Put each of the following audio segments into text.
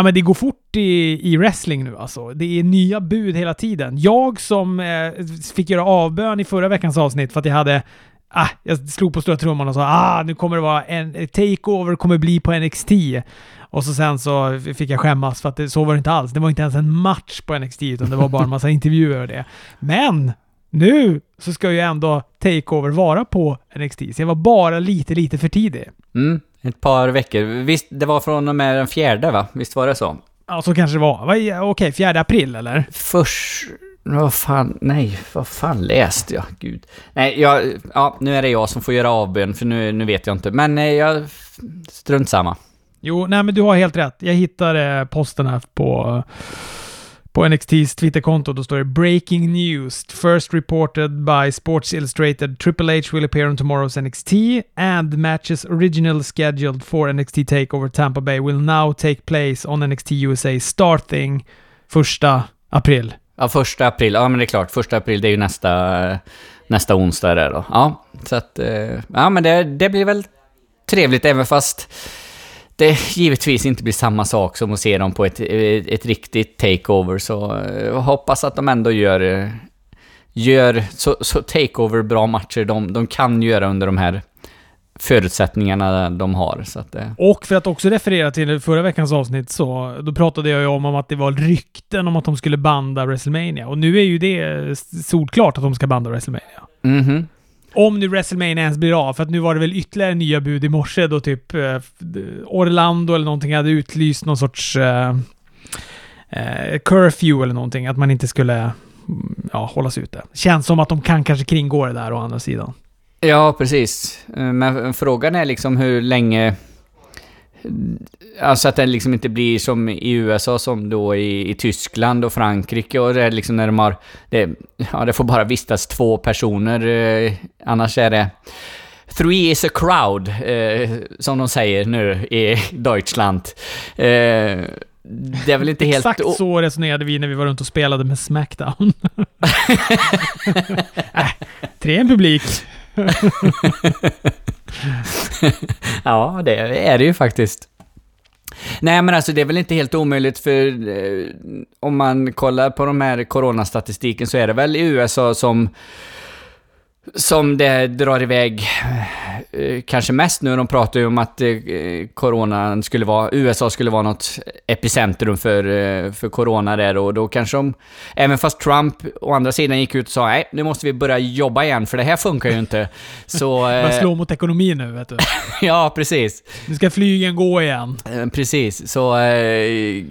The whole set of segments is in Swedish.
Ja, men det går fort i, i wrestling nu alltså. Det är nya bud hela tiden. Jag som eh, fick göra avbön i förra veckans avsnitt för att jag hade Ah, jag slog på stora trumman och sa ah, nu kommer det vara en takeover kommer bli på NXT. Och så sen så fick jag skämmas för att det, så var det inte alls. Det var inte ens en match på NXT utan det var bara en massa intervjuer och det. Men nu så ska ju ändå takeover vara på NXT, så jag var bara lite, lite för tidig. Mm, ett par veckor. Visst, det var från och med den fjärde va? Visst var det så? Ja, så kanske det var. Okej, okay, fjärde april eller? Först... Vad fan, nej, vad fan läste jag? Gud. Nej, jag, ja, nu är det jag som får göra avbön, för nu, nu vet jag inte. Men nej, jag... Strunt samma. Jo, nej men du har helt rätt. Jag hittade posten här på på NXTs Twitterkonto, då står det “Breaking news, first reported by Sports Illustrated, Triple H will appear on tomorrow's NXT and matches originally scheduled for NXT TakeOver Tampa Bay will now take place on NXT USA starting första april”. Ja, första april. Ja, men det är klart. Första april, det är ju nästa, nästa onsdag där då. Ja, så att... Eh, ja, men det, det blir väl trevligt även fast det givetvis inte blir samma sak som att se dem på ett, ett riktigt takeover, så jag eh, hoppas att de ändå gör, gör så, så takeover bra matcher de, de kan göra under de här förutsättningarna de har. Så att, eh. Och för att också referera till förra veckans avsnitt så då pratade jag ju om, om att det var rykten om att de skulle banda WrestleMania. Och nu är ju det solklart att de ska banda WrestleMania. Mm -hmm. Om nu WrestleMania ens blir av, för att nu var det väl ytterligare nya bud i morse då typ eh, Orlando eller någonting hade utlyst någon sorts eh, eh, curfew eller någonting, att man inte skulle mm, ja, hållas ute. Känns som att de kan kanske kringgå det där å andra sidan. Ja, precis. Eh, men frågan är liksom hur länge Alltså att det liksom inte blir som i USA som då i, i Tyskland och Frankrike och det är liksom när de har... Det, ja, det får bara vistas två personer, eh, annars är det... Three is a crowd, eh, som de säger nu i Deutschland. Eh, det är väl inte helt... Exakt så resonerade vi när vi var runt och spelade med Smackdown. äh, tre en publik. ja, det är det ju faktiskt. Nej, men alltså det är väl inte helt omöjligt för eh, om man kollar på de här coronastatistiken så är det väl i USA som som det drar iväg Eh, kanske mest nu, de pratar ju om att eh, coronan skulle vara, USA skulle vara något epicentrum för, eh, för corona där och då kanske de, även fast Trump å andra sidan gick ut och sa nej, nu måste vi börja jobba igen för det här funkar ju inte. Så... Man slår mot ekonomin nu, vet du. ja, precis. Nu ska flygen gå igen. Precis, så eh,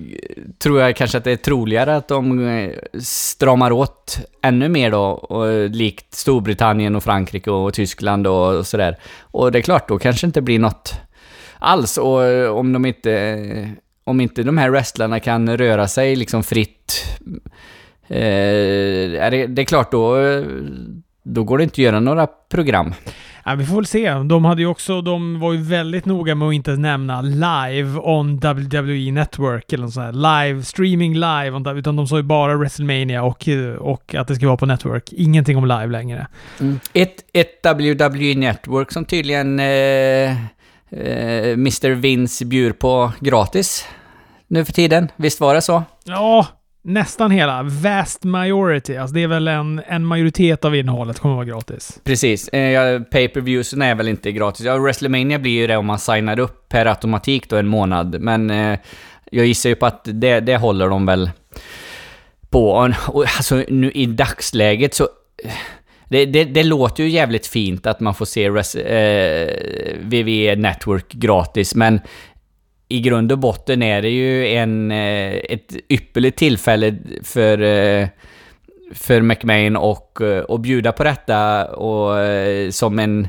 tror jag kanske att det är troligare att de stramar åt ännu mer då, och, likt Storbritannien och Frankrike och Tyskland och, och sådär. Och det är klart, då kanske inte blir något alls. Och eh, om de inte... Eh, om inte de här wrestlarna kan röra sig liksom fritt... Eh, är det, det är klart, då, eh, då går det inte att göra några program. Ja, vi får väl se. De hade ju också, de var ju väldigt noga med att inte nämna live on WWE Network eller något sånt här. Live, streaming live, on, utan de sa ju bara WrestleMania och, och att det ska vara på Network. Ingenting om live längre. Mm. Ett, ett WWE Network som tydligen eh, eh, Mr. Vince bjuder på gratis nu för tiden. Visst var det så? Ja, nästan hela, vast majority, alltså det är väl en, en majoritet av innehållet kommer att vara gratis. Precis. Eh, Pay-per-views är väl inte gratis. Ja, WrestleMania blir ju det om man signar upp per automatik då en månad, men eh, jag gissar ju på att det, det håller de väl på. Och, alltså nu i dagsläget så... Eh, det, det, det, låter ju jävligt fint att man får se res, eh, WWE Network gratis, men i grund och botten är det ju en, eh, ett ypperligt tillfälle för, eh, för McMain och, eh, och bjuda på detta och som en,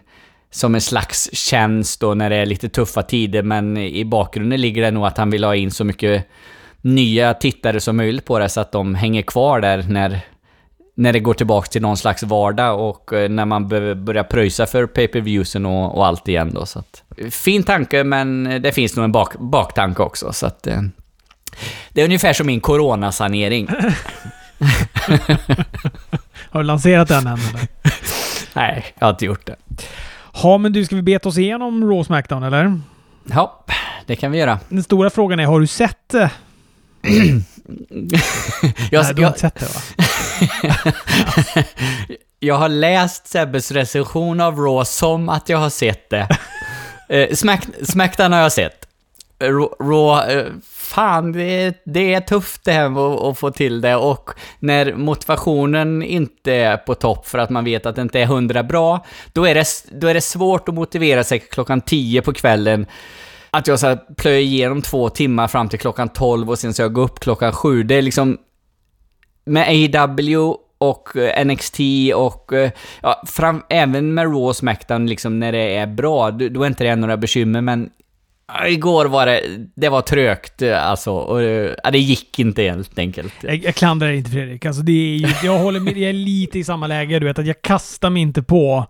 som en slags tjänst då när det är lite tuffa tider. Men i bakgrunden ligger det nog att han vill ha in så mycket nya tittare som möjligt på det så att de hänger kvar där när, när det går tillbaka till någon slags vardag och eh, när man behöver börja pröjsa för pay-per-viewsen och, och, allt igen då. Så att, fin tanke, men det finns nog en bak, baktanke också. Så att, eh, det är ungefär som min coronasanering. har du lanserat den än eller? Nej, jag har inte gjort det. Ja, men du, ska vi beta oss igenom Raw Smackdown eller? Ja, det kan vi göra. Den stora frågan är, har du sett jag, Nej, du har inte sett det va? jag har läst Sebbes recension av Raw som att jag har sett det. eh, Smack, Smackdown har jag sett. Raw, eh, fan, det, det är tufft det här att, få till det och när motivationen inte är på topp för att man vet att det inte är hundra bra, då är det, då är det svårt att motivera sig klockan 10 på kvällen att jag så plöjer igenom två timmar fram till klockan 12 och sen så jag går upp klockan 7. Det är liksom... Med AW och eh, NXT och eh, ja, fram, även med Raw och Smackdown liksom när det är bra, då är inte det några bekymmer men Igår var det, det var trögt eh, alltså. Och, ja, det gick inte helt enkelt. Jag, jag klandrar inte Fredrik. Alltså det är ju, jag håller med, jag är lite i samma läge. Du vet att jag kastar mig inte på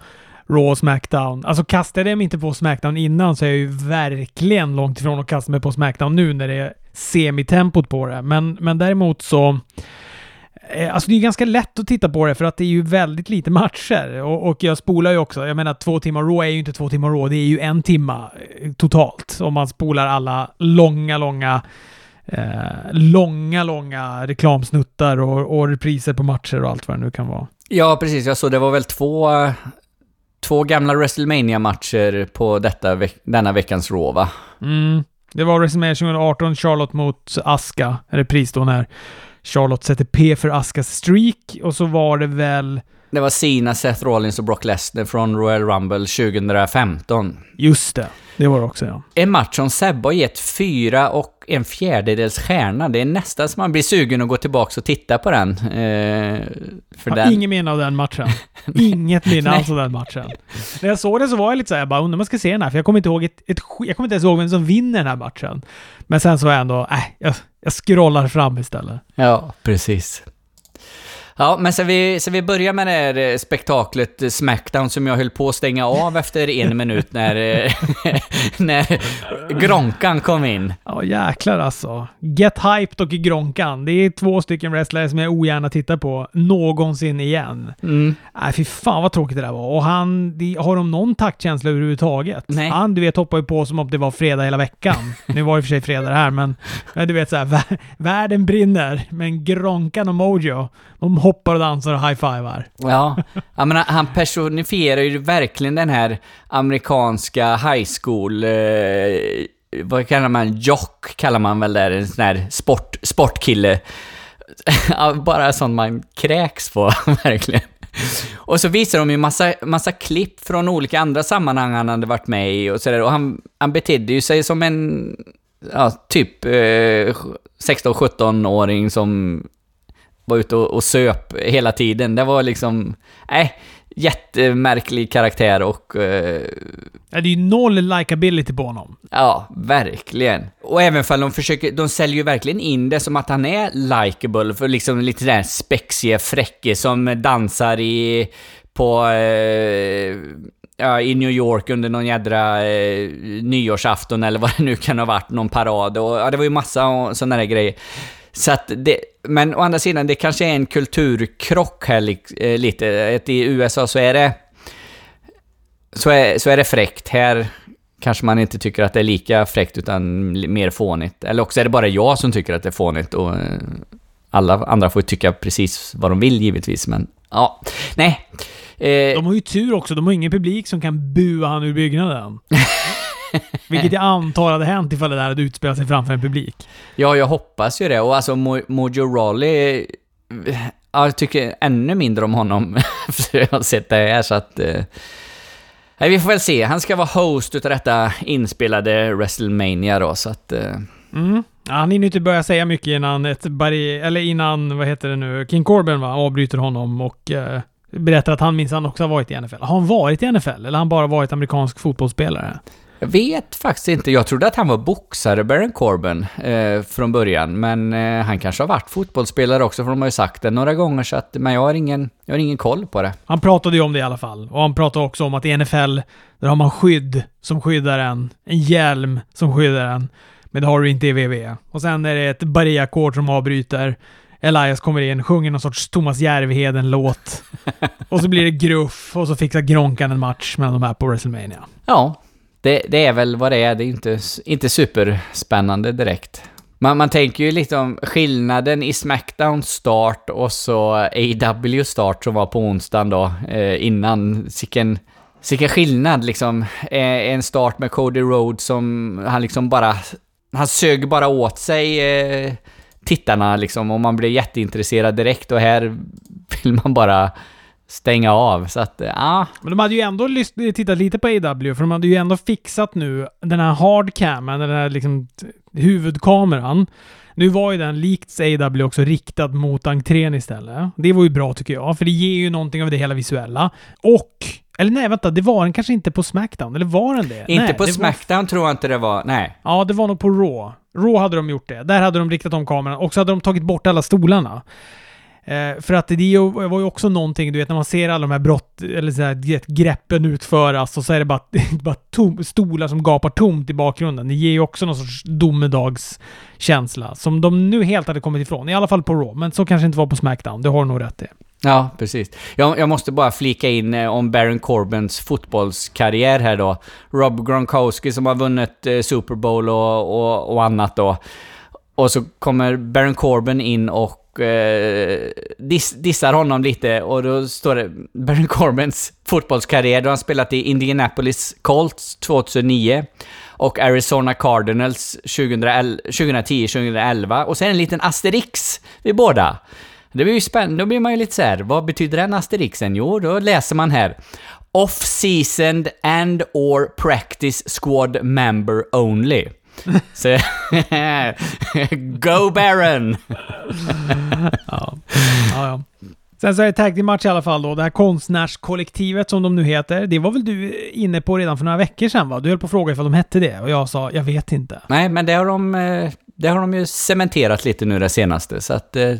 Raw och Smackdown. Alltså kastade jag mig inte på Smackdown innan så är jag ju verkligen långt ifrån att kasta mig på Smackdown nu när det är semitempot på det. Men, men däremot så... Eh, alltså det är ganska lätt att titta på det för att det är ju väldigt lite matcher. Och, och jag spolar ju också. Jag menar två timmar Raw är ju inte två timmar Raw. Det är ju en timma eh, totalt. Om man spolar alla långa, långa eh, långa, långa reklamsnuttar och, och repriser på matcher och allt vad det nu kan vara. Ja, precis. Jag såg det var väl två eh, två gamla wrestlemania matcher på detta veck denna veckans Raw, va? Mm. Det var WrestleMania 2018, Charlotte mot Aska, repris då när Charlotte sätter P för Askas streak. Och så var det väl... Det var Sina, Seth Rollins och Brock Lesnar från Royal Rumble 2015. Just det. Det var det också ja. En match som Sebbe har gett fyra och en fjärdedels stjärna. Det är nästan som man blir sugen att gå tillbaka och titta på den. Eh, för den. Inget minne av den matchen. Inget minne alls av den matchen. När jag såg det så var jag lite såhär, jag bara undrar om man ska se den här, för jag kommer inte ihåg ett, ett jag kommer inte ens ihåg vem som vinner den här matchen. Men sen så var jag ändå, äh, jag, jag scrollar fram istället. Ja, precis. Ja, men så vi, så vi börjar med det här eh, spektaklet eh, Smackdown som jag höll på att stänga av efter en minut när, eh, när Gronkan kom in. Ja, jäklar alltså. Get Hyped och Gronkan. Det är två stycken wrestlare som jag ogärna tittar på någonsin igen. Mm. Nej, fy fan vad tråkigt det där var. Och han, de, har de någon taktkänsla överhuvudtaget? Nej. Han, du vet, hoppar ju på som om det var fredag hela veckan. nu var det i och för sig fredag det här, men du vet så här, världen brinner, men Gronkan och Mojo, de hoppar och dansar och high-fivar. Ja, jag menar, han personifierar ju verkligen den här amerikanska high school... Eh, vad kallar man? Jock kallar man väl där, en sån här sport, sportkille. Bara sånt man kräks på, verkligen. Och så visar de ju massa, massa klipp från olika andra sammanhang han hade varit med i och sådär. Och han, han betedde ju sig som en, ja, typ eh, 16-17-åring som var ute och, och söp hela tiden. Det var liksom, nej, äh, jättemärklig karaktär och... Uh, ja, det är ju noll likability på honom. Ja, verkligen. Och även för de försöker, de säljer ju verkligen in det som att han är likable för liksom lite där spexiga fräcke som dansar i, på, uh, ja, i New York under någon jädra uh, nyårsafton eller vad det nu kan ha varit, någon parad och ja, det var ju massa sådana där grejer. Så att det, men å andra sidan, det kanske är en kulturkrock här eh, lite. Att I USA så är det... Så är, så är det fräckt. Här kanske man inte tycker att det är lika fräckt utan mer fånigt. Eller också är det bara jag som tycker att det är fånigt och eh, alla andra får tycka precis vad de vill givetvis, men ja. Nej. Eh, de har ju tur också, de har ingen publik som kan bua han ur byggnaden. Vilket jag antar hade hänt ifall det där hade utspelat sig framför en publik. Ja, jag hoppas ju det. Och alltså Mo Mojo Rawley... Jag tycker ännu mindre om honom för jag har sett det här så att... Eh, vi får väl se. Han ska vara host utav detta inspelade WrestleMania då, så att... Eh. Mm. Ja, han hinner inte börja säga mycket innan ett Barry, eller innan, vad heter det nu, King Corbin va, avbryter honom och eh, berättar att han minsann också har varit i NFL. Har han varit i NFL eller har han bara varit amerikansk fotbollsspelare? Jag vet faktiskt inte. Jag trodde att han var boxare, Baron Corbin, eh, från början. Men eh, han kanske har varit fotbollsspelare också, för de har ju sagt det några gånger. Så att, men jag har, ingen, jag har ingen koll på det. Han pratade ju om det i alla fall. Och han pratade också om att i NFL, där har man skydd som skyddar en. En hjälm som skyddar en. Men det har du inte i WWE. Och sen är det ett barré som avbryter. Elias kommer in, sjunger någon sorts Thomas Järvheden-låt. och så blir det gruff och så fixar Gronkan en match mellan de här på WrestleMania. Ja, det, det, är väl vad det är. Det är inte, inte superspännande direkt. Man, man tänker ju liksom skillnaden i Smackdown start och så AW start som var på onsdagen då, eh, innan. Sicken, sicken skillnad liksom. Eh, en start med Cody Rhodes som han liksom bara... Han sög bara åt sig eh, tittarna liksom och man blev jätteintresserad direkt och här vill man bara stänga av. Så att, ja. Men de hade ju ändå tittat lite på AW, för de hade ju ändå fixat nu den här hardcamen, den här liksom huvudkameran. Nu var ju den likt AW också riktad mot entrén istället. Det var ju bra tycker jag, för det ger ju någonting av det hela visuella. Och eller nej, vänta, det var den kanske inte på Smackdown? Eller var den det? Inte nej, på det Smackdown var... tror jag inte det var, nej. Ja, det var nog på Raw. Raw hade de gjort det. Där hade de riktat om kameran och så hade de tagit bort alla stolarna. Eh, för att det var ju också någonting, du vet när man ser alla de här brott, eller så här, greppen utföras och så är det bara, bara tom, stolar som gapar tomt i bakgrunden. Det ger ju också någon sorts domedagskänsla som de nu helt hade kommit ifrån. I alla fall på Raw, men så kanske inte var på Smackdown. Det har du nog rätt i. Ja, precis. Jag, jag, måste bara flika in eh, om Baron Corbins fotbollskarriär här då. Rob Gronkowski som har vunnit eh, Super Bowl och, och, och annat då. Och så kommer Baron Corbin in och eh, diss, dissar honom lite och då står det Baron Corbins fotbollskarriär. Då har han spelat i Indianapolis Colts 2009 och Arizona Cardinals 2010-2011. Och sen en liten asterix vid båda. Det blir ju spännande, då blir man ju lite så här, vad betyder den asterixen? Jo, då läser man här. Off-seasoned and or practice squad member only. Så, Go Baron! ja. Ja, ja. Sen så är det tag team match i alla fall då. Det här konstnärskollektivet som de nu heter. Det var väl du inne på redan för några veckor sedan va? Du höll på att fråga ifall de hette det och jag sa jag vet inte. Nej, men det har de, eh, det har de ju cementerat lite nu det senaste. Så att eh,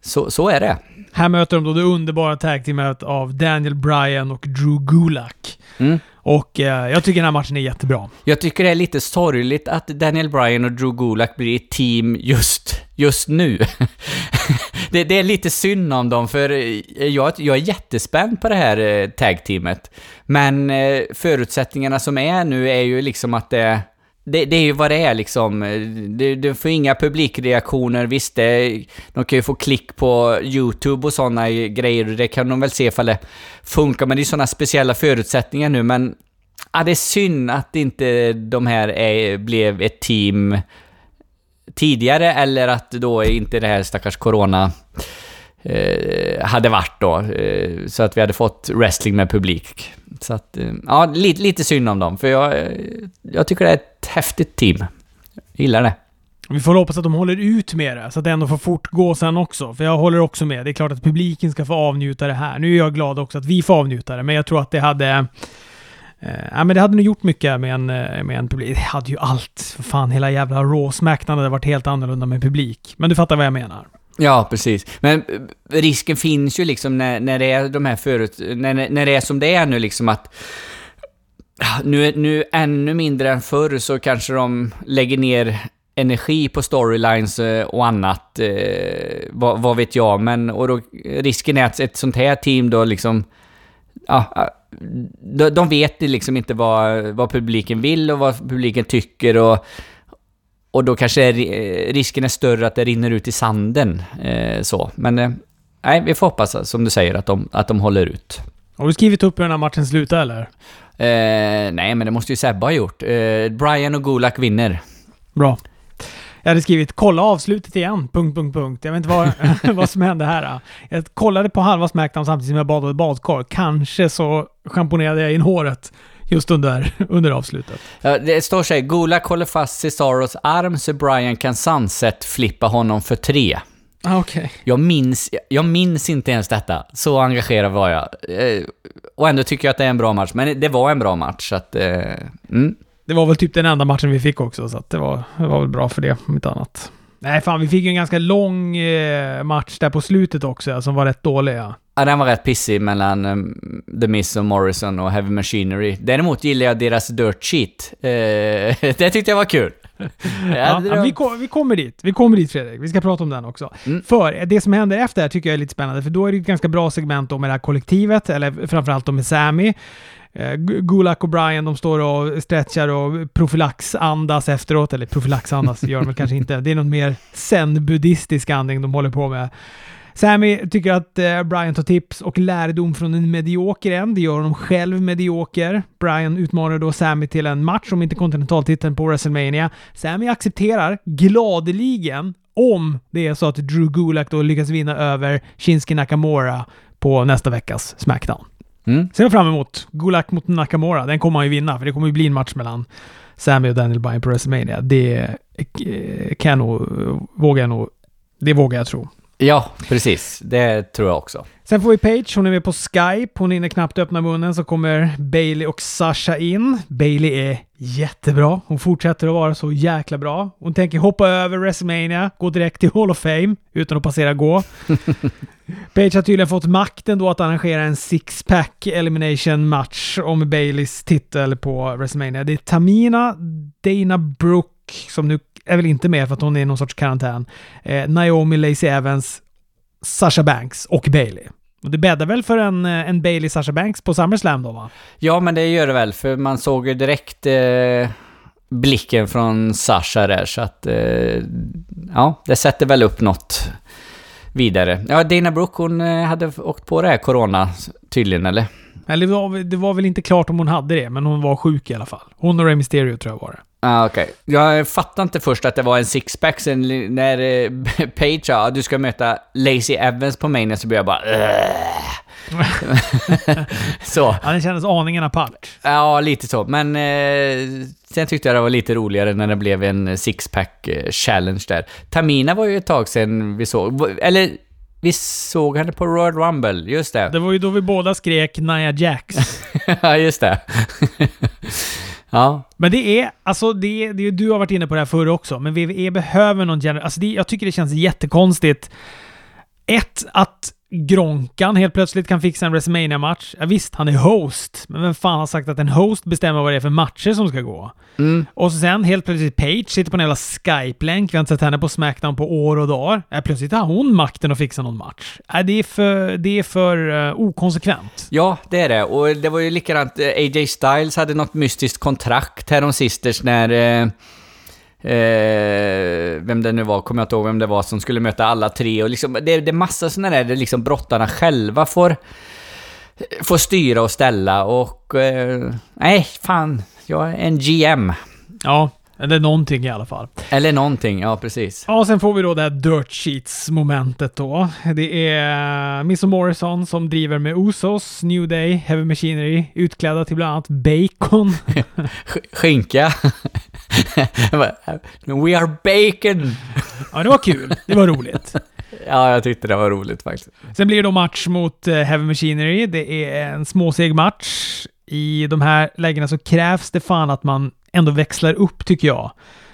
så, så är det. Här möter de då det underbara tag teamet av Daniel Bryan och Drew Gulak. Mm. Och eh, jag tycker den här matchen är jättebra. Jag tycker det är lite sorgligt att Daniel Bryan och Drew Gulak blir ett team just, just nu. det, det, är lite synd om dem, för eh, jag, jag är jättespänd på det här eh, tag-teamet. Men eh, förutsättningarna som är nu är ju liksom att det det, det, är ju vad det är liksom. Du, du får inga publikreaktioner. Visst, det, de kan ju få klick på YouTube och sådana grejer. Det kan de väl se ifall det funkar. Men det är sådana speciella förutsättningar nu. Men ja, det är synd att inte de här är, blev ett team tidigare. Eller att då inte det här stackars corona eh, hade varit då. Eh, så att vi hade fått wrestling med publik. Så att, eh, ja, lite, lite synd om dem. För jag, eh, jag tycker det är ett häftigt team. Jag gillar det. Vi får hoppas att de håller ut med det, så att det ändå får fortgå sen också. För jag håller också med. Det är klart att publiken ska få avnjuta det här. Nu är jag glad också att vi får avnjuta det, men jag tror att det hade... Eh, ja, men det hade nog gjort mycket med en, med en publik. Det hade ju allt. För fan, hela jävla Raw-smackdown hade varit helt annorlunda med publik. Men du fattar vad jag menar. Ja, precis. Men eh, risken finns ju liksom när, när det är de här förut... När, när det är som det är nu liksom att... Nu, nu ännu mindre än förr så kanske de lägger ner energi på storylines eh, och annat. Eh, vad, vad, vet jag, men... Och då, risken är att ett sånt här team då liksom... Ja, de vet liksom inte vad, vad publiken vill och vad publiken tycker och och då kanske risken är större att det rinner ut i sanden. Eh, så. Men eh, nej, vi får hoppas som du säger att de, att de håller ut. Har du skrivit upp hur den här matchen slutar eller? Eh, nej, men det måste ju Sebbe ha gjort. Eh, Brian och Gulak vinner. Bra. Jag hade skrivit “Kolla avslutet igen”, punkt, punkt, punkt. Jag vet inte vad, vad som hände här. Jag kollade på halva Smackdown samtidigt som jag badade badkar. Kanske så schamponerade jag in håret just under, under avslutet. Ja, det står så här, Gulak håller fast Cesaros arm så Brian kan sunset-flippa honom för tre. Ah, okay. jag, minns, jag minns inte ens detta. Så engagerad var jag. Eh, och ändå tycker jag att det är en bra match. Men det var en bra match, så att... Eh, mm. Det var väl typ den enda matchen vi fick också, så att det var, det var väl bra för det, om inte annat. Nej, fan, vi fick ju en ganska lång eh, match där på slutet också, som var rätt dålig. Ja. Ja, den var rätt pissig mellan um, The Miz och Morrison och Heavy Machinery. Däremot gillar jag deras Dirt Cheat. Eh, det tyckte jag var kul. Ja, ja, vi, kom, vi, kommer dit. Vi kommer dit Fredrik. Vi ska prata om den också. Mm. För det som händer efter det här tycker jag är lite spännande, för då är det ett ganska bra segment med det här kollektivet, eller framförallt med Sammy. Eh, Gulak och Brian, de står och stretchar och profylaxandas efteråt. Eller profylaxandas gör de kanske inte. Det är någon mer zen-buddhistisk andning de håller på med. Sammy tycker att eh, Brian tar tips och lärdom från en medioker en. Det gör honom själv medioker. Brian utmanar då Sammy till en match om inte kontinentaltiteln på WrestleMania. Sammy accepterar gladeligen om det är så att Drew Gulak då lyckas vinna över Shinsuke Nakamura på nästa veckas Smackdown. Mm. Ser jag fram emot. Gulak mot Nakamura. Den kommer han ju vinna, för det kommer ju bli en match mellan Sammy och Daniel Bryan på WrestleMania. Det eh, kan jag nog, vågar jag nog, det vågar jag tro. Ja, precis. Det tror jag också. Sen får vi Paige, hon är med på Skype. Hon hinner knappt öppna munnen så kommer Bailey och Sasha in. Bailey är jättebra. Hon fortsätter att vara så jäkla bra. Hon tänker hoppa över WrestleMania, gå direkt till Hall of Fame utan att passera gå. Page har tydligen fått makten då att arrangera en six-pack elimination match om Baileys titel på WrestleMania. Det är Tamina, Dana Brooke, som nu är väl inte med för att hon är i någon sorts karantän, eh, Naomi, Lacey Evans, Sasha Banks och Bailey. Och det bäddar väl för en, eh, en Bailey Sasha Banks på SummerSlam då va? Ja, men det gör det väl, för man såg ju direkt eh, blicken från Sasha där, så att... Eh, ja, det sätter väl upp något vidare. Ja, Dana Brooke, hon eh, hade åkt på det här corona tydligen, eller? Eller det var, det var väl inte klart om hon hade det, men hon var sjuk i alla fall. Hon och Rey Mysterio tror jag var det. Ah. Okay. Jag fattade inte först att det var en sixpack, sen när eh, Page sa du ska möta Lacey Evans på Mania så blev jag bara så. Ja, den kändes aningen apart. Ja, lite så. Men eh, sen tyckte jag det var lite roligare när det blev en sixpack eh, challenge där. Tamina var ju ett tag sedan vi såg, eller vi såg henne på Royal Rumble, just det. Det var ju då vi båda skrek Nia Jax. ja, just det ja. Men det är, alltså det, det, du har varit inne på det här förr också, men WWE behöver någon general... Alltså det, jag tycker det känns jättekonstigt. Ett, att Gronkan helt plötsligt kan fixa en WrestleMania match Ja, visst, han är host, men vem fan har sagt att en host bestämmer vad det är för matcher som ska gå? Mm. Och så sen helt plötsligt Page sitter på en jävla Skype-länk, vi har inte sett henne på Smackdown på år och dagar. Ja, plötsligt har hon makten att fixa någon match. Ja, det är för, det är för uh, okonsekvent. Ja, det är det. Och det var ju likadant, eh, AJ Styles hade något mystiskt kontrakt här om sisters när uh Eh, vem det nu var, kommer jag inte ihåg vem det var som skulle möta alla tre. Och liksom, det, det är massa sådana där där liksom brottarna själva får, får styra och ställa. Och eh, nej, fan. Jag är en GM. Ja, eller någonting i alla fall. Eller någonting, ja precis. Ja, sen får vi då det här Dirt Sheets-momentet då. Det är Miss Morrison som driver med Usos, New Day, Heavy Machinery, utklädda till bland annat bacon. Skinka. We are bacon! Ja, det var kul. Det var roligt. Ja, jag tyckte det var roligt faktiskt. Sen blir det då match mot uh, Heavy Machinery. Det är en småseg match. I de här lägena så krävs det fan att man ändå växlar upp, tycker jag.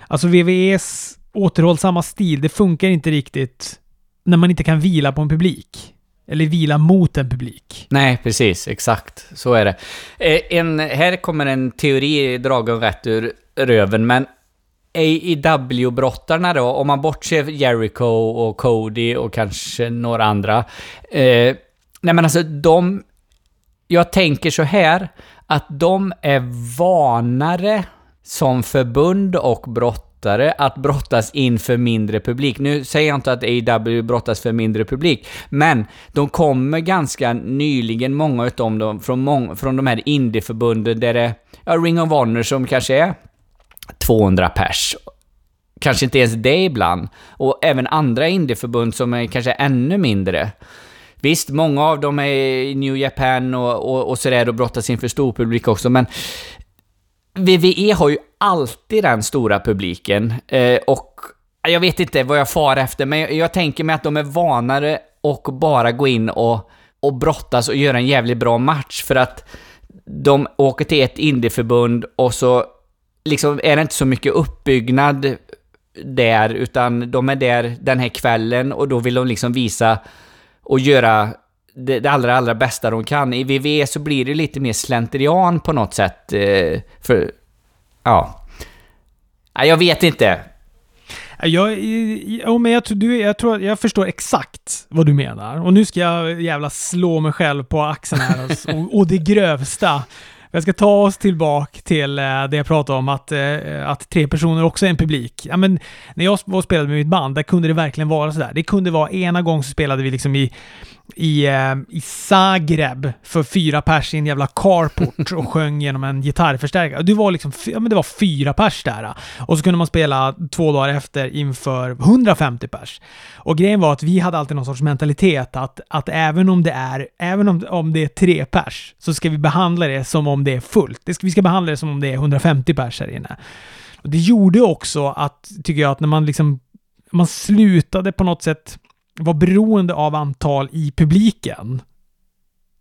Alltså VVEs återhållsamma stil, det funkar inte riktigt när man inte kan vila på en publik. Eller vila mot en publik. Nej, precis. Exakt. Så är det. Eh, en, här kommer en teori dragen rätt ur röven, men AEW-brottarna då, om man bortser Jericho och Cody och kanske några andra. Eh, nej men alltså de... Jag tänker så här, att de är vanare som förbund och brottare att brottas inför mindre publik. Nu säger jag inte att AEW brottas för mindre publik, men de kommer ganska nyligen, många utav dem, från, mång, från de här indieförbunden där det, ja, Ring of Honor som kanske är 200 pers. Kanske inte ens det ibland. Och även andra indieförbund som är kanske ännu mindre. Visst, många av dem är i New Japan och, och, och sådär och brottas inför stor publik också, men VVE har ju alltid den stora publiken eh, och jag vet inte vad jag far efter, men jag, jag tänker mig att de är vanare och bara gå in och, och brottas och göra en jävligt bra match för att de åker till ett indieförbund och så liksom är det inte så mycket uppbyggnad där, utan de är där den här kvällen och då vill de liksom visa och göra det, det allra, allra bästa de kan. I VV så blir det lite mer slentrian på något sätt. Eh, för, ja. Nej, jag vet inte. Jag, ja, men jag, tror- du, jag tror jag förstår exakt vad du menar. Och nu ska jag jävla slå mig själv på axeln här och, och det grövsta. Jag ska ta oss tillbaka till eh, det jag pratade om, att, eh, att tre personer också är en publik. Ja, men när jag var och spelade med mitt band, där kunde det verkligen vara sådär. Det kunde vara, ena gången så spelade vi liksom i, i, eh, i Zagreb för fyra pers i en jävla carport och sjöng genom en gitarrförstärkare. Det var liksom, ja, men det var fyra pers där. Och så kunde man spela två dagar efter inför 150 pers. Och grejen var att vi hade alltid någon sorts mentalitet att, att även om det är, även om, om det är tre pers, så ska vi behandla det som om det är fullt. Det ska, vi ska behandla det som om det är 150 pers här inne. Och det gjorde också att, tycker jag, att när man liksom, man slutade på något sätt vara beroende av antal i publiken.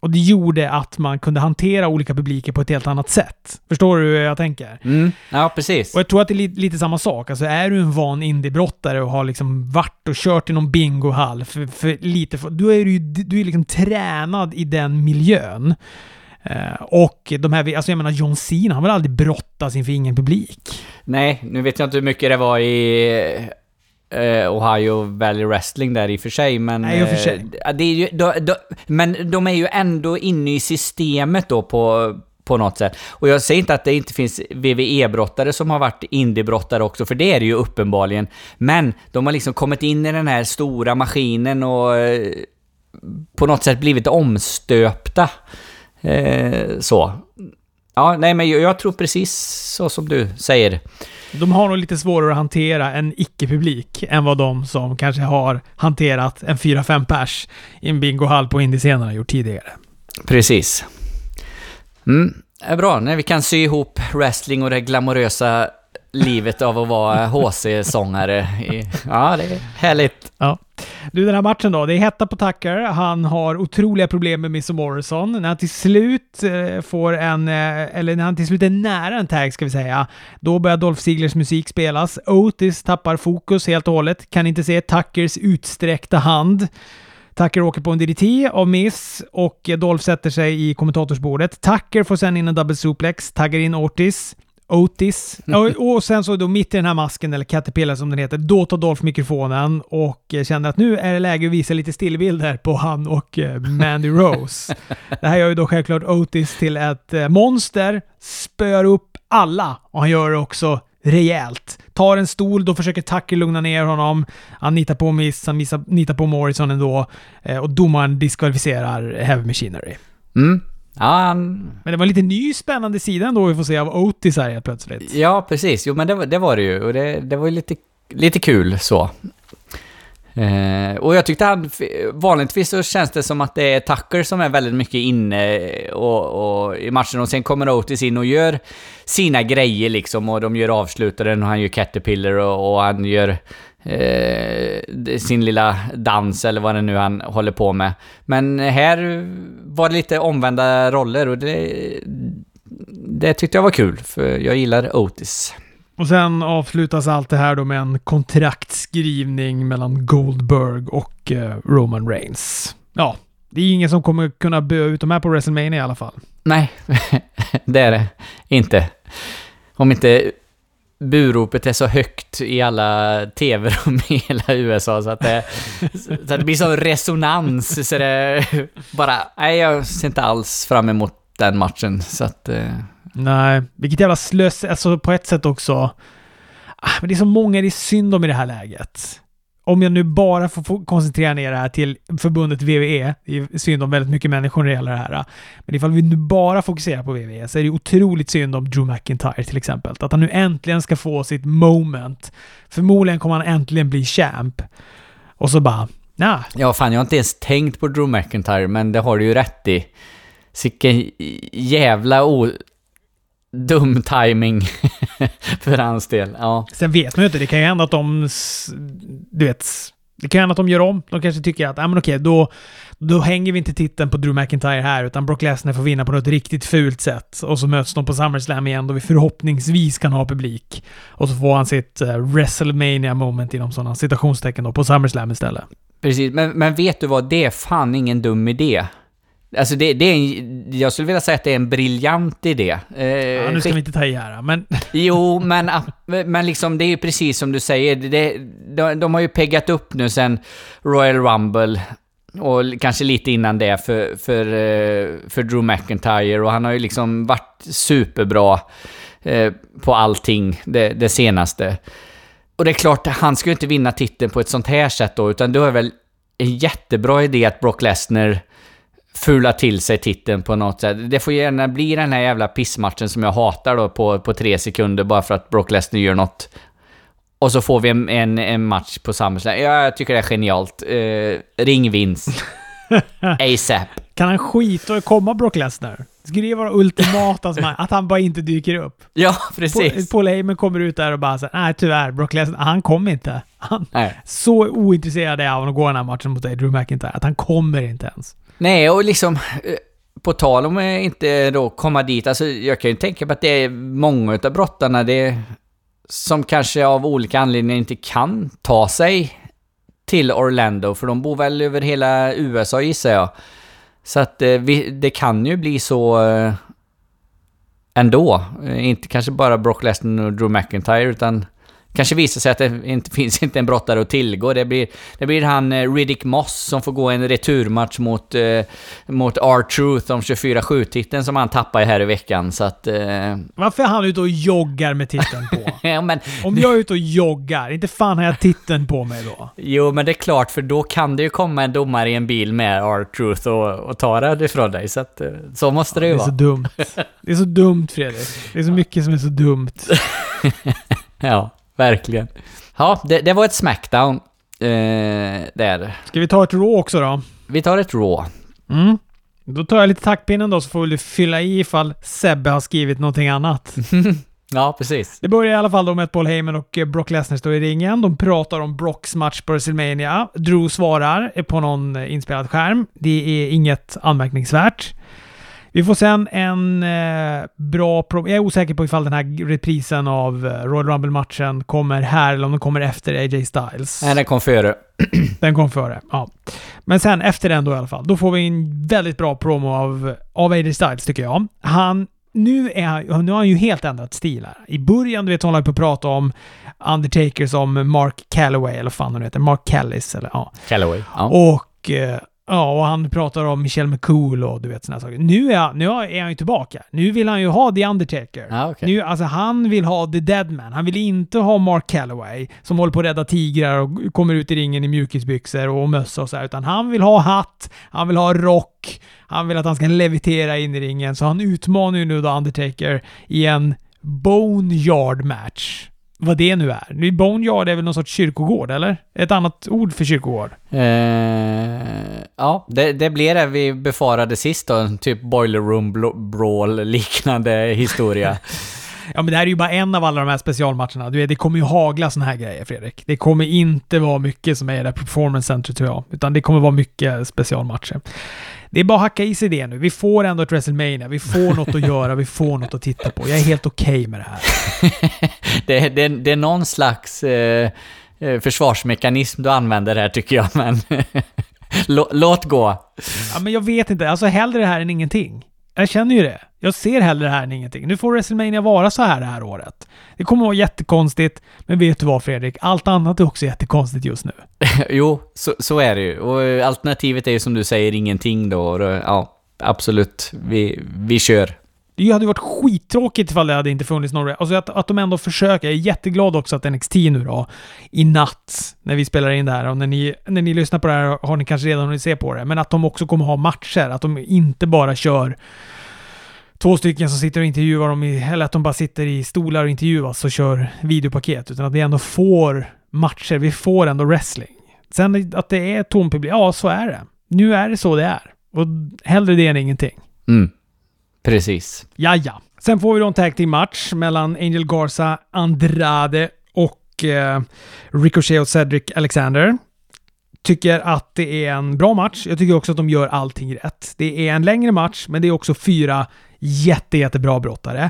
Och det gjorde att man kunde hantera olika publiker på ett helt annat sätt. Förstår du hur jag tänker? Mm. Ja, precis. Och jag tror att det är lite, lite samma sak. Alltså är du en van indiebrottare och har liksom varit och kört i någon bingohall för, för lite, för, då är du ju du är liksom tränad i den miljön. Eh, och de här, alltså jag menar John Cena, han vill aldrig brottas inför ingen publik. Nej, nu vet jag inte hur mycket det var i eh, Ohio Valley Wrestling där i och för sig, men... Nej, för sig. eh, det är ju, då, då, men de är ju ändå inne i systemet då på, på något sätt. Och jag säger inte att det inte finns WWE-brottare som har varit indiebrottare också, för det är det ju uppenbarligen. Men de har liksom kommit in i den här stora maskinen och eh, på något sätt blivit omstöpta. Eh, så. Ja, nej men jag, tror precis så som du säger. De har nog lite svårare att hantera en icke-publik än vad de som kanske har hanterat en 4-5 pers i en bingohall på indiescenen har gjort tidigare. Precis. Mm, är bra. Nej, vi kan sy ihop wrestling och det glamorösa livet av att vara HC-sångare. Ja, det är härligt. Ja. Du, den här matchen då. Det är hetta på Tucker. Han har otroliga problem med Mr. Morrison. När han till slut eh, får en, eh, eller när han till slut är nära en tag ska vi säga, då börjar Dolph Ziglers musik spelas. Otis tappar fokus helt och hållet. Kan inte se Tuckers utsträckta hand. Tucker åker på en DDT av Miss och Dolph sätter sig i kommentatorsbordet. Tucker får sen in en double suplex, taggar in Ortiz. Otis. Och, och sen så då mitt i den här masken, eller Caterpillar som den heter, då tar Dolph mikrofonen och eh, känner att nu är det läge att visa lite stillbilder på han och eh, Mandy Rose. det här gör ju då självklart Otis till ett eh, monster, spör upp alla och han gör det också rejält. Tar en stol, då försöker Tucker lugna ner honom. Han nitar på Miss, han nitar på Morrison ändå. Och domaren diskvalificerar Heavy Machinery. Mm. Ja, han, Men det var en lite ny spännande sida ändå vi får se av Otis här helt plötsligt. ja precis. Jo, men det, var- det var det ju. Och det, det var ju lite, lite kul så. Eh, och jag tyckte han, vanligtvis så känns det som att det är Tucker som är väldigt mycket inne och, och i matchen och sen kommer Otis in och gör sina grejer liksom och de gör avslutaren och han gör Caterpillar och, och han gör eh, sin lilla dans eller vad det nu han håller på med. Men här var det lite omvända roller och det, det tyckte jag var kul för jag gillar Otis. Och sen avslutas allt det här då med en kontraktskrivning mellan Goldberg och eh, Roman Reigns. Ja, det är ingen som kommer kunna böa ut de här på WrestleMania i alla fall. Nej, det är det inte. Om inte buropet är så högt i alla tv-rum i hela USA så att det, så att det blir sån resonans så det bara... Nej, jag ser inte alls fram emot den matchen så att... Eh. Nej, vilket jävla slös, alltså på ett sätt också. Ah, men det är så många det är synd om i det här läget. Om jag nu bara får, koncentrera ner det här till förbundet VVE, det är synd om väldigt mycket människor när det gäller det här. Men ifall vi nu bara fokuserar på VVE, så är det otroligt synd om Drew McIntyre till exempel. Att han nu äntligen ska få sitt moment. Förmodligen kommer han äntligen bli champ. Och så bara, nah, Ja, fan jag har inte ens tänkt på Drew McIntyre, men det har du ju rätt i. Sicken jävla o dum timing för hans del. Ja. Sen vet man ju inte. Det kan ju hända att de... Du vet... Det kan hända att de gör om. De kanske tycker att, ja men okej, då, då hänger vi inte titeln på Drew McIntyre här, utan Brock Lesnar får vinna på något riktigt fult sätt. Och så möts de på SummerSlam igen, då vi förhoppningsvis kan ha publik. Och så får han sitt uh, WrestleMania moment inom sådana citationstecken då, på SummerSlam istället. Precis, men, men vet du vad? Det är fan ingen dum idé. Alltså det, det är en, jag skulle vilja säga att det är en briljant idé. Eh, Ja, nu ska vi inte ta i här, men Jo, men, men liksom det är ju precis som du säger. Det, de, de har ju peggat upp nu sen Royal Rumble och kanske lite innan det för, för, eh, för Drew McIntyre och han har ju liksom varit superbra eh, på allting det, det senaste. Och det är klart, han ska ju inte vinna titeln på ett sånt här sätt då, utan då är väl en jättebra idé att Brock Lesnar fula till sig titeln på något sätt. Det får gärna bli den här jävla pissmatchen som jag hatar då på, på tre sekunder bara för att Brock Lesnar gör något. Och så får vi en, en, en match på SummerSlam. Ja, jag tycker det är genialt. Eh, ring vinst. ASAP. kan han skita och komma Brock Lesnar? Skulle det vara ultimata som han, att han bara inte dyker upp? Ja, precis. Paul Heyman kommer ut där och bara säger nej tyvärr, Brock Lesnar, han kom inte. Han, Nej. så ointresserad är jag av att gå den här matchen mot dig, Drew McIntyre, att han kommer inte ens. Nej, och liksom... Eh, på tal om att inte då komma dit, alltså jag kan ju tänka mig att det är många utav brottarna det, som kanske av olika anledningar inte kan ta sig till Orlando, för de bor väl över hela USA gissar jag. Så att eh, vi, det kan ju bli så ändå. Inte kanske bara Brock Lesnar och Drew McIntyre, utan kanske visar sig att det inte finns inte en brottare att tillgå. Det blir, det blir han eh, Riddick Moss som får gå en returmatch mot, eh, mot R-Truth om 24-7-titeln som han tappade här i veckan. Så att... Eh, Varför är han ute och joggar med titeln på? ja, men, Om jag är ute och joggar, inte fan har jag titeln på mig då. jo, men det är klart, för då kan det ju komma en domare i en bil med R-Truth och, och ta det ifrån dig. Så att, eh, så måste det Det ju är så vara. dumt. Det är så dumt Fredrik. Det är så mycket som är så dumt. Ja, verkligen. Ja, det, det var ett Smackdown. Eh, där. Ska vi ta ett Raw också då? Vi tar ett Raw. Mm. Då tar jag lite taktpinnen då så får du fylla i ifall Sebbe har skrivit någonting annat. Ja, precis. Det börjar i alla fall då med att Paul Heyman och eh, Brock Lesnar står i ringen. De pratar om Brocks match på WrestleMania. Drew svarar på någon eh, inspelad skärm. Det är inget anmärkningsvärt. Vi får sen en eh, bra... Jag är osäker på ifall den här reprisen av eh, Royal Rumble-matchen kommer här eller om den kommer efter AJ Styles. Nej, den kom före. Den kom före, ja. Men sen efter den då i alla fall, då får vi en väldigt bra promo av, av AJ Styles tycker jag. Han, nu, är, han- nu har han ju helt ändrat stil här. I början, du vet, håller han på att prata om Undertaker som Mark Calloway, eller vad fan han heter, Mark Callis, eller ja. Calloway. Ja. Och, eh, ja, och han pratar om Michelle McCool och du vet sådana saker. Nu är, han- nu är han ju tillbaka. Nu vill han ju ha The Undertaker. Ja, okej. Nu, alltså han vill ha The Deadman. Han vill inte ha Mark Calloway som håller på att rädda tigrar och kommer ut i ringen i mjukisbyxor och mössa och så här. Utan han vill ha hatt, han vill ha rock, han vill att han ska levitera in i ringen. Så han utmanar ju nu då Undertaker i en Boneyard match. Vad det nu är. Nu, Boneyard är väl någon sorts kyrkogård, eller? Ett annat ord för kyrkogård. Eh, ja, det, det blir det vi befarade sist då. En typ Boiler Room blo- Brawl liknande historia. Ja, men det här är ju bara en av alla de här specialmatcherna. Du vet, det kommer ju hagla såna här grejer, Fredrik. Det kommer inte vara mycket som är i det här performance center, tror jag. Utan det kommer vara mycket specialmatcher. Det är bara att hacka i sig det nu. Vi får ändå ett WrestleMania. Vi får något att göra, vi får något att titta på. Jag är helt okej med det här. det, det, det är någon slags eh, eh, försvarsmekanism du använder här tycker jag, men lå, låt gå. Ja, men jag vet inte. Alltså hellre det här än ingenting. Jag känner ju det. Jag ser hellre det här än ingenting. Nu får WrestleMania vara så här det här året. Det kommer att vara jättekonstigt, men vet du vad Fredrik? Allt annat är också jättekonstigt just nu. jo, så, så är det ju. Och eh, alternativet är ju som du säger ingenting då. Då ja, absolut. Vi, vi kör. Det hade ju varit skittråkigt ifall det hade inte funnits någon... Alltså att, att de ändå försöker. Jag är jätteglad också att NXT nu då, i natt, när vi spelar in det här och när ni, när ni lyssnar på det här har ni kanske redan hunnit se på det, men att de också kommer ha matcher. Att de inte bara kör två stycken som sitter och intervjuar dem, i, eller att de bara sitter i stolar och intervjuas och kör videopaket, utan att vi ändå får matcher. Vi får ändå wrestling. Sen att det är tom publik, ja så är det. Nu är det så det är. Och hellre det än ingenting. Mm. Precis. Ja, ja. Sen får vi då en tag team match mellan Angel Garza, Andrade och eh, Ricochet och Cedric Alexander. Tycker att det är en bra match. Jag tycker också att de gör allting rätt. Det är en längre match, men det är också fyra Jätte, jättebra brottare.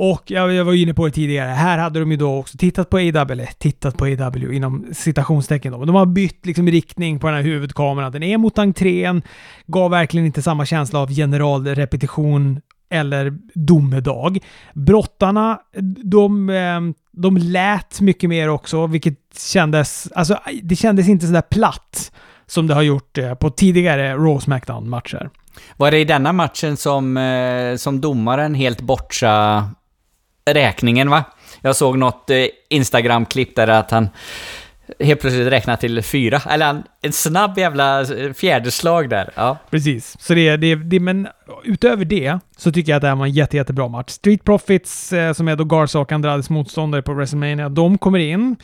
Och jag, jag var inne på det tidigare, här hade de ju då också tittat på AW, eller tittat på AW inom citationstecken då, men de har bytt liksom riktning på den här huvudkameran. Den är mot entrén, gav verkligen inte samma känsla av generalrepetition eller domedag. Brottarna, de, eh, de lät mycket mer också, vilket kändes... Alltså, det kändes inte sådär platt som det har gjort eh, på tidigare Raw Smackdown-matcher. Var det i denna matchen som, eh, som domaren helt bortsa räkningen va? Jag såg något Instagram-klipp där att han helt plötsligt räknar till fyra. Eller en snabb jävla fjärdeslag där. Ja. Precis. Så det, det, det, men utöver det så tycker jag att det här var en jätte, jättebra match. Street Profits, eh, som är då Garza och Andrades motståndare på WrestleMania, de kommer in.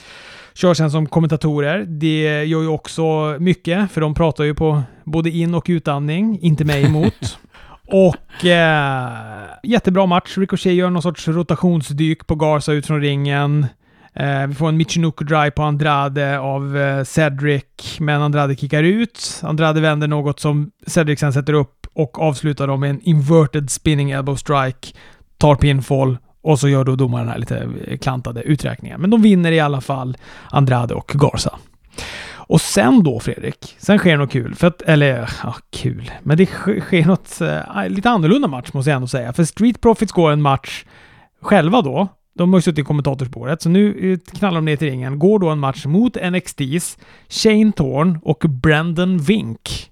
Kör sen som kommentatorer. Det gör ju också mycket, för de pratar ju på både in och utandning, inte mig emot. Och eh, jättebra match. Ricochet gör någon sorts rotationsdyk på Garza ut från ringen. Eh, vi får en Michinoku Drive på Andrade av eh, Cedric, men Andrade kickar ut. Andrade vänder något som Cedric sen sätter upp och avslutar dem med en inverted spinning elbow strike, tar pinfall och så gör då domaren här lite klantade uträkningar. Men de vinner i alla fall, Andrade och Garza. Och sen då Fredrik, sen sker något kul. För att, eller ja, kul. Men det sker något eh, lite annorlunda match måste jag ändå säga. För Street Profits går en match själva då de har ju suttit i kommentatorspåret, så nu eh, knallar de ner till ringen. Går då en match mot NXTs Shane Thorn och Brandon Vink.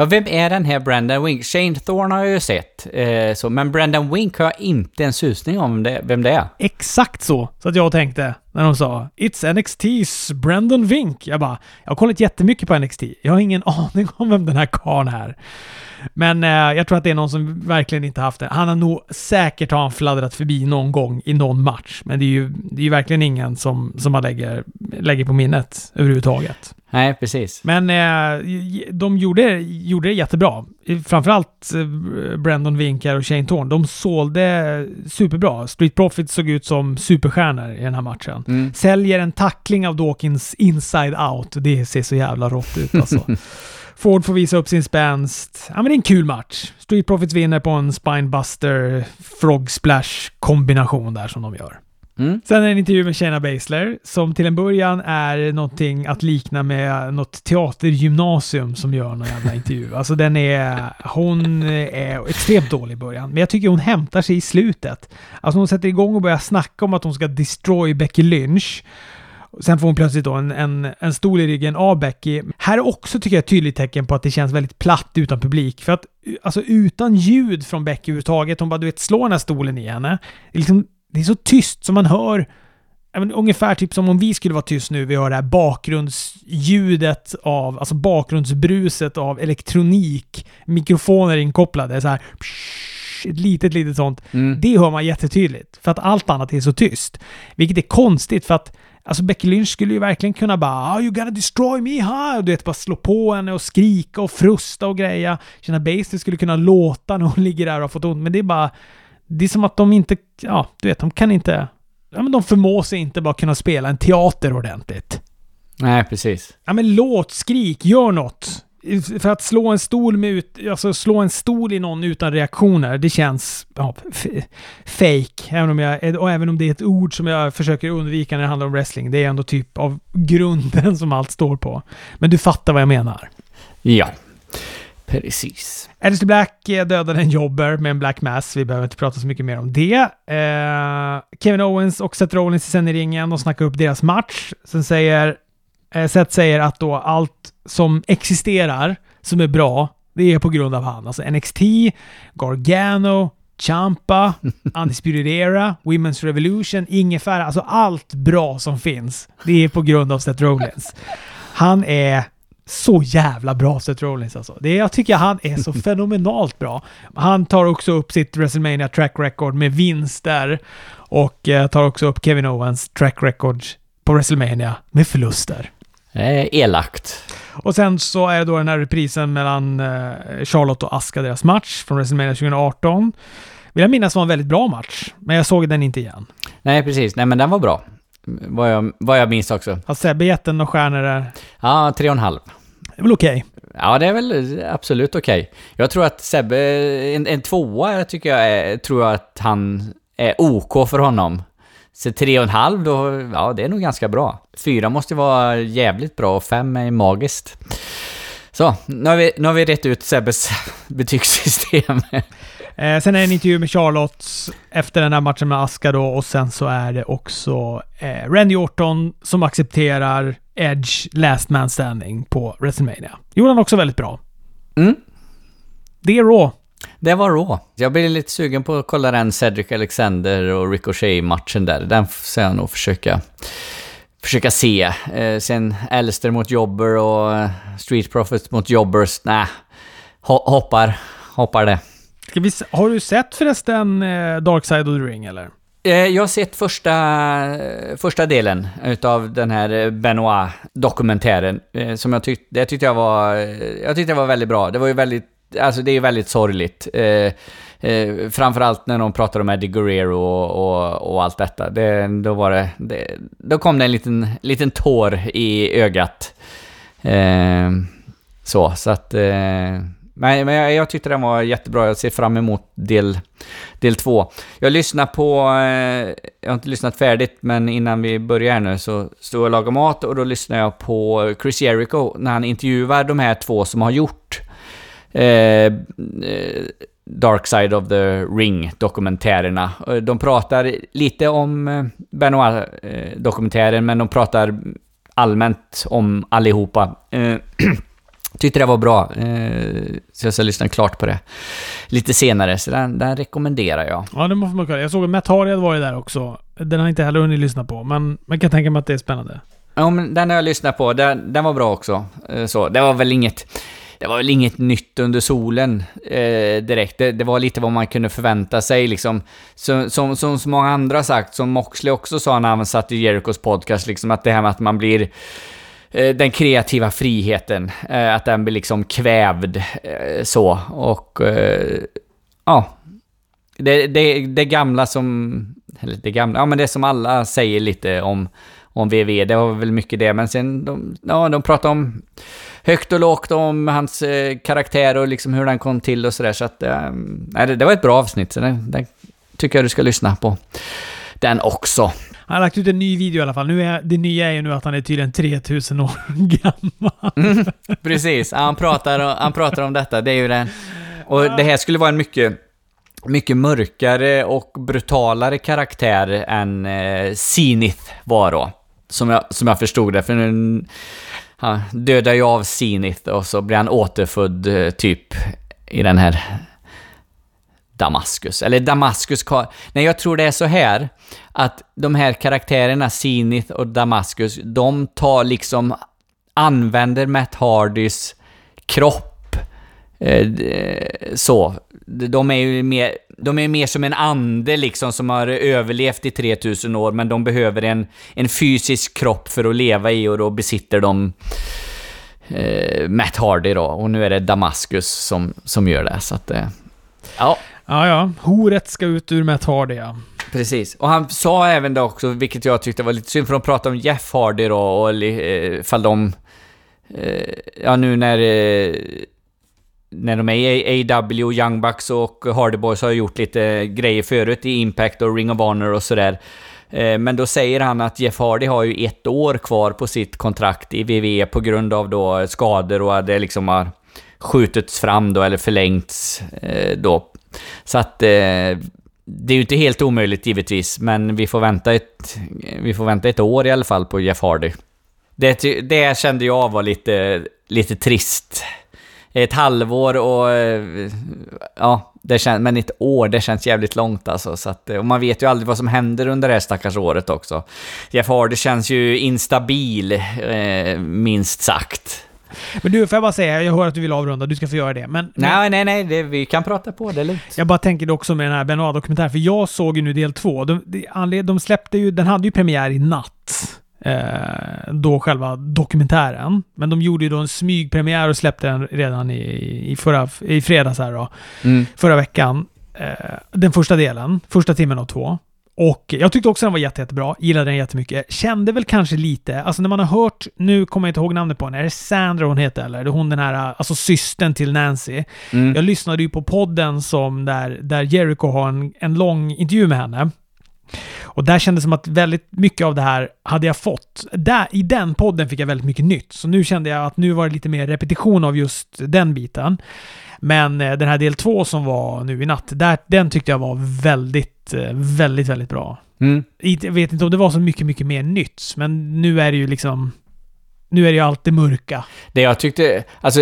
Ja, vem är den här Brandon Wink? Shane Thorne har jag ju sett, eh, så, men Brandon Wink har jag inte en susning om det, vem det är. Exakt så, så att jag tänkte när de sa “It's NXT's Brandon Wink”. Jag bara, jag har kollat jättemycket på NXT. Jag har ingen aning om vem den här karln är. Men eh, jag tror att det är någon som verkligen inte haft det. Han har nog säkert har han fladdrat förbi någon gång i någon match. Men det är ju, det är ju verkligen ingen som, som man lägger, lägger på minnet överhuvudtaget. Nej, precis. Men eh, de gjorde, gjorde det jättebra. Framförallt eh, Brandon Winkar och Shane Thorne. De sålde superbra. Street Profits såg ut som superstjärnor i den här matchen. Mm. Säljer en tackling av Dawkins inside out. Det ser så jävla rått ut alltså. Ford får visa upp sin spänst. Ja, men det är en kul match. Street Profits vinner på en Spinebuster Frog Splash kombination där som de gör. Mm. Sen är det en intervju med Shayna Baszler som till en början är någonting att likna med något teatergymnasium som gör någon jävla intervju. Alltså den är... Hon är extremt dålig i början, men jag tycker hon hämtar sig i slutet. Alltså hon sätter igång och börjar snacka om att hon ska destroy Becky Lynch. Sen får hon plötsligt då en, en, en stol i ryggen av Becky. Här är också, tycker jag, ett tydligt tecken på att det känns väldigt platt utan publik. För att, alltså utan ljud från Becky överhuvudtaget, hon bara du vet slår den här stolen i henne. Det är, liksom, det är så tyst som man hör men, ungefär typ som om vi skulle vara tyst nu. Vi hör det här bakgrundsljudet av, alltså bakgrundsbruset av elektronik. Mikrofoner inkopplade. Så här, psh, ett litet, litet sånt. Mm. Det hör man jättetydligt. För att allt annat är så tyst. Vilket är konstigt för att Alltså Becky Lynch skulle ju verkligen kunna bara oh, “You gonna destroy me, huh?” och du vet, bara slå på henne och skrika och frusta och greja. Känna Baster skulle kunna låta när hon ligger där och har fått ont, men det är bara... Det är som att de inte... Ja, du vet, de kan inte... Ja, men de förmår sig inte bara kunna spela en teater ordentligt. Nej, precis. Ja, men låt, skrik, gör något för att slå en stol med ut, alltså slå en stol i någon utan reaktioner, det känns ja, fake. Även om jag, och även om det är ett ord som jag försöker undvika när det handlar om wrestling. Det är ändå typ av grunden som allt står på. Men du fattar vad jag menar? Ja, precis. Alistair Black dödade en jobber med en Black Mass. Vi behöver inte prata så mycket mer om det. Eh, Kevin Owens och Seth Rollins sen i ringen. De snackar upp deras match. Sen säger eh, Seth säger att då allt som existerar som är bra, det är på grund av han. Alltså NXT, Gargano, Champa, Undisputed Era, Women's Revolution, Ingefära. Alltså allt bra som finns, det är på grund av Seth Rollins. Han är så jävla bra, Seth Rollins alltså. Det, jag tycker han är så fenomenalt bra. Han tar också upp sitt WrestleMania track record med vinster och eh, tar också upp Kevin Owens track record på WrestleMania med förluster. Eh, elakt. Och sen så är det då den här reprisen mellan eh, Charlotte och Aska, deras match från WrestleMania 2018. Vill jag minnas var en väldigt bra match, men jag såg den inte igen. Nej, precis. Nej, men den var bra. Vad jag, vad jag minns också. Har Sebbe gett den några stjärnor där? Ja, tre och en halv. Det är väl okej. Okay. Ja, det är väl absolut okej. Jag tror att Sebbe, en, en tvåa tycker jag är, tror jag att han är OK för honom. Så tre och en halv då, ja det är nog ganska bra. Fyra måste vara jävligt bra och fem är magiskt. Så, nu har vi, nu har vi rätt ut Sebbes betygssystem. Eh, sen är det en intervju med Charlotte efter den här matchen med Aska då och sen så är det också eh, Randy Orton som accepterar Edge Last Man Standing på WrestleMania. Gjorde han också väldigt bra. Mm, Det är Raw. det var Raw. Jag blir lite sugen på att kolla den Cedric Alexander och Ricochet-matchen där. Den ska jag nog försöka, försöka se. Eh, sen Alistair mot Jobber och eh, Street Profits mot Jobbers. Nej, ho- hoppar. Hoppar det. Ska vi, har du sett förresten eh, Dark Side of the Ring eller? Eh, jag har sett första, första delen utav den här eh, Benoit-dokumentären. Som jag tyckte, det tyckte jag var, jag tyckte det var väldigt bra. Det var ju väldigt, alltså det är ju väldigt sorgligt. Eh, eh, framförallt när de pratar om Eddie Guerrero och, och, och allt detta. Det, då var det, det, då kom det en liten, liten tår i ögat. Eh, så, så att... Eh, men, men jag, jag tyckte den var jättebra. Jag ser fram emot del, del två. Jag lyssnar på... Eh, jag har inte lyssnat färdigt, men innan vi börjar nu så stod jag och lagade mat och då lyssnade jag på Chris Jericho när han intervjuar de här två som har gjort eh, eh Dark Side of the Ring-dokumentärerna. Eh, de pratar lite om eh, Benoit-dokumentären, men de pratar allmänt om allihopa. Eh, Tyckte det var bra, eh, så jag ska lyssna klart på det lite senare, så den, den rekommenderar jag. Ja, det måste man kolla. Jag såg att Matt Hardy hade varit där också. Den har jag inte heller hunnit lyssna på, men man kan tänka mig att det är spännande. Ja, men den har jag lyssnat på, den, den var bra också. Eh, Så, det var väl inget... Det var väl inget nytt under solen eh, direkt. Det, det var lite vad man kunde förvänta sig liksom. Så, som, som så många andra sagt, som Moxley också sa när han satt i Jericos podcast, liksom att det här med att man blir Eh, den kreativa friheten, eh, att den blir liksom kvävd eh, så. Och eh, ja, det, det, det gamla som... Eller det gamla, ja men det som alla säger lite om, om VV, det var väl mycket det. Men sen, de, ja, de pratade om högt och lågt om hans eh, karaktär och liksom hur den kom till och sådär. Så att, eh, nej, det, det var ett bra avsnitt, så den, den tycker jag du ska lyssna på. Den också. Han har lagt ut en ny video i alla fall. Nu är, det nya är ju nu att han är tydligen 3000 år gammal. Mm. Precis, han pratar, han pratar om detta. Det är ju den. Och det här skulle vara en mycket, mycket mörkare och brutalare karaktär än eh, Zenith var då. Som jag, som jag förstod det. För nu, han dödar ju av Zenith och så blir han återfödd eh, typ i den här Damaskus. Eller Damaskus... Nej, jag tror det är så här att de här karaktärerna, Zenith och Damaskus, de tar liksom... Använder Matt Hardys kropp. Eh, eh så. De är ju mer... De är mer som en ande liksom som har överlevt i 3000 år, men de behöver en, en fysisk kropp för att leva i och då besitter de eh, Matt Hardy då. Och nu är det Damaskus som, som gör det, så att... Eh, ja, Ja, ja. Horet ska ut ur Matt Hardy, ja. Precis. Och han sa även det också, vilket jag tyckte var lite synd, för de pratade om Jeff Hardy då, och ifall eh, de... Eh, ja, nu när... Eh, när de är i AW, Young Bucks och Hardy Boys har gjort lite grejer förut i Impact och Ring of Honor och sådär. Men då säger han att Jeff Hardy har ju ett år kvar på sitt kontrakt i WWE på grund av då skador och det liksom har skjutits fram då, eller förlängts eh, då. Så att eh, det är ju inte helt omöjligt givetvis, men vi får vänta ett, vi får vänta ett år i alla fall på Jeff Hardy. Det, det kände jag var lite, lite trist. Ett halvår och... Eh, ja, det känns, men ett år, det känns jävligt långt alltså. Så att, eh, och man vet ju aldrig vad som händer under det här stackars året också. Jeff Hardy känns ju instabil, eh, minst sagt. Men du, får jag bara säga, jag hör att du vill avrunda, du ska få göra det. Men, men Nej, nej, nej, det, vi kan prata på det lugnt. jag bara tänker också med den här Benoit-dokumentären, för jag såg ju nu del två. De, de, de släppte ju, den hade ju premiär i natt. Eh, då själva dokumentären. Men de gjorde ju då en smygpremiär och släppte den redan i, i, förra, i fredags här då. Mm. Förra veckan. Eh, den första delen, första timmen av två. Och jag tyckte också den var jätte, jättebra. Gillade den jättemycket. Kände väl kanske lite, alltså när man har hört, nu kommer jag inte ihåg namnet på henne, är det Sandra hon heter eller? Är det hon den här, alltså systern till Nancy? Mm. Jag lyssnade ju på podden som där, där Jericho har en, en lång intervju med henne. Och där kändes det som att väldigt mycket av det här hade jag fått. Där, I den podden fick jag väldigt mycket nytt. Så nu kände jag att nu var det lite mer repetition av just den biten. Men eh, den här del två som var nu i natt, där, den tyckte jag var väldigt, eh, väldigt, väldigt bra. Mm. Jag vet inte om det var så mycket, mycket mer nytt, men nu är det ju liksom... Nu är det ju allt det mörka. Det jag tyckte, alltså...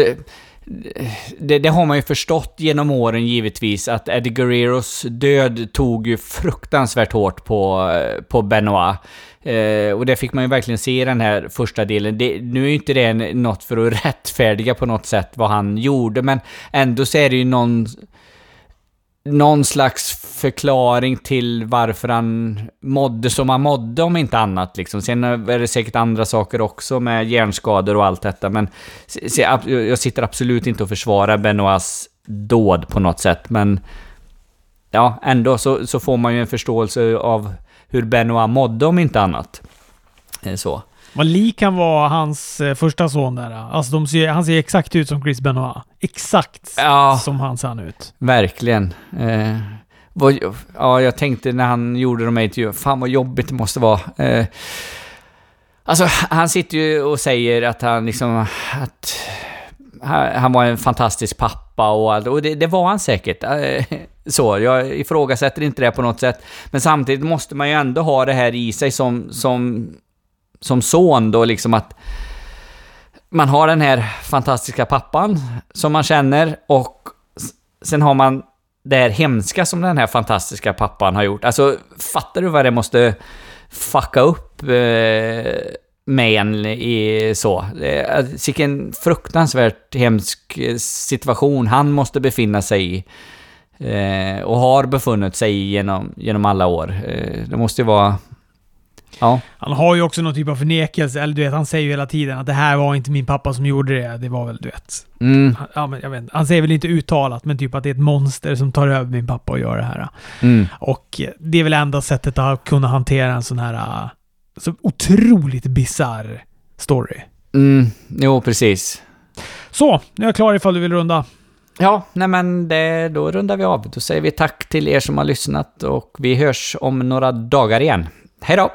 Det, det, har man ju förstått genom åren givetvis, att Eddie Guerreros död tog ju fruktansvärt hårt på, på Benoit. Eh, och det fick man ju verkligen se i den här första delen. Det, nu är ju inte det något för att rättfärdiga på något sätt vad han gjorde, men ändå så är det ju någon någon slags förklaring till varför han mådde som han mådde om inte annat. Liksom. Sen är det säkert andra saker också med hjärnskador och allt detta. Men jag sitter absolut inte och försvarar Benoits dåd på något sätt. Men ja, ändå så, så får man ju en förståelse av hur Benoit mådde om inte annat. Eh, så. Vad lik han var hans eh, första son där. Alltså ser, han ser exakt ut som Chris Benoit. Exakt ja, som han ser ut. Verkligen. Eh, vad, ja, jag tänkte när han gjorde de här intervjuerna, fan vad jobbigt det måste vara. Eh, alltså, han sitter ju och säger att han liksom... Att, han var en fantastisk pappa och allt. Och det, det var han säkert. Eh, så, jag ifrågasätter inte det på något sätt. Men samtidigt måste man ju ändå ha det här i sig som, som som son då liksom att man har den här fantastiska pappan som man känner och sen har man det här hemska som den här fantastiska pappan har gjort. Alltså, fattar du vad det måste fucka upp eh, med en i så? Alltså, vilken fruktansvärt hemsk situation han måste befinna sig i. Eh, och har befunnit sig i genom, genom alla år. Eh, det måste ju vara Ja. Han har ju också någon typ av förnekelse, eller du vet, han säger ju hela tiden att det här var inte min pappa som gjorde det. Det var väl, du vet. Mm. Ja, men jag vet Han säger väl inte uttalat, men typ att det är ett monster som tar över min pappa och gör det här. Mm. Och det är väl enda sättet att kunna hantera en sån här så otroligt bizarr story. Mm. Jo, precis. Så, nu är jag klar ifall du vill runda. Ja, nej men det, då rundar vi av. Då säger vi tack till er som har lyssnat och vi hörs om några dagar igen. Hej då!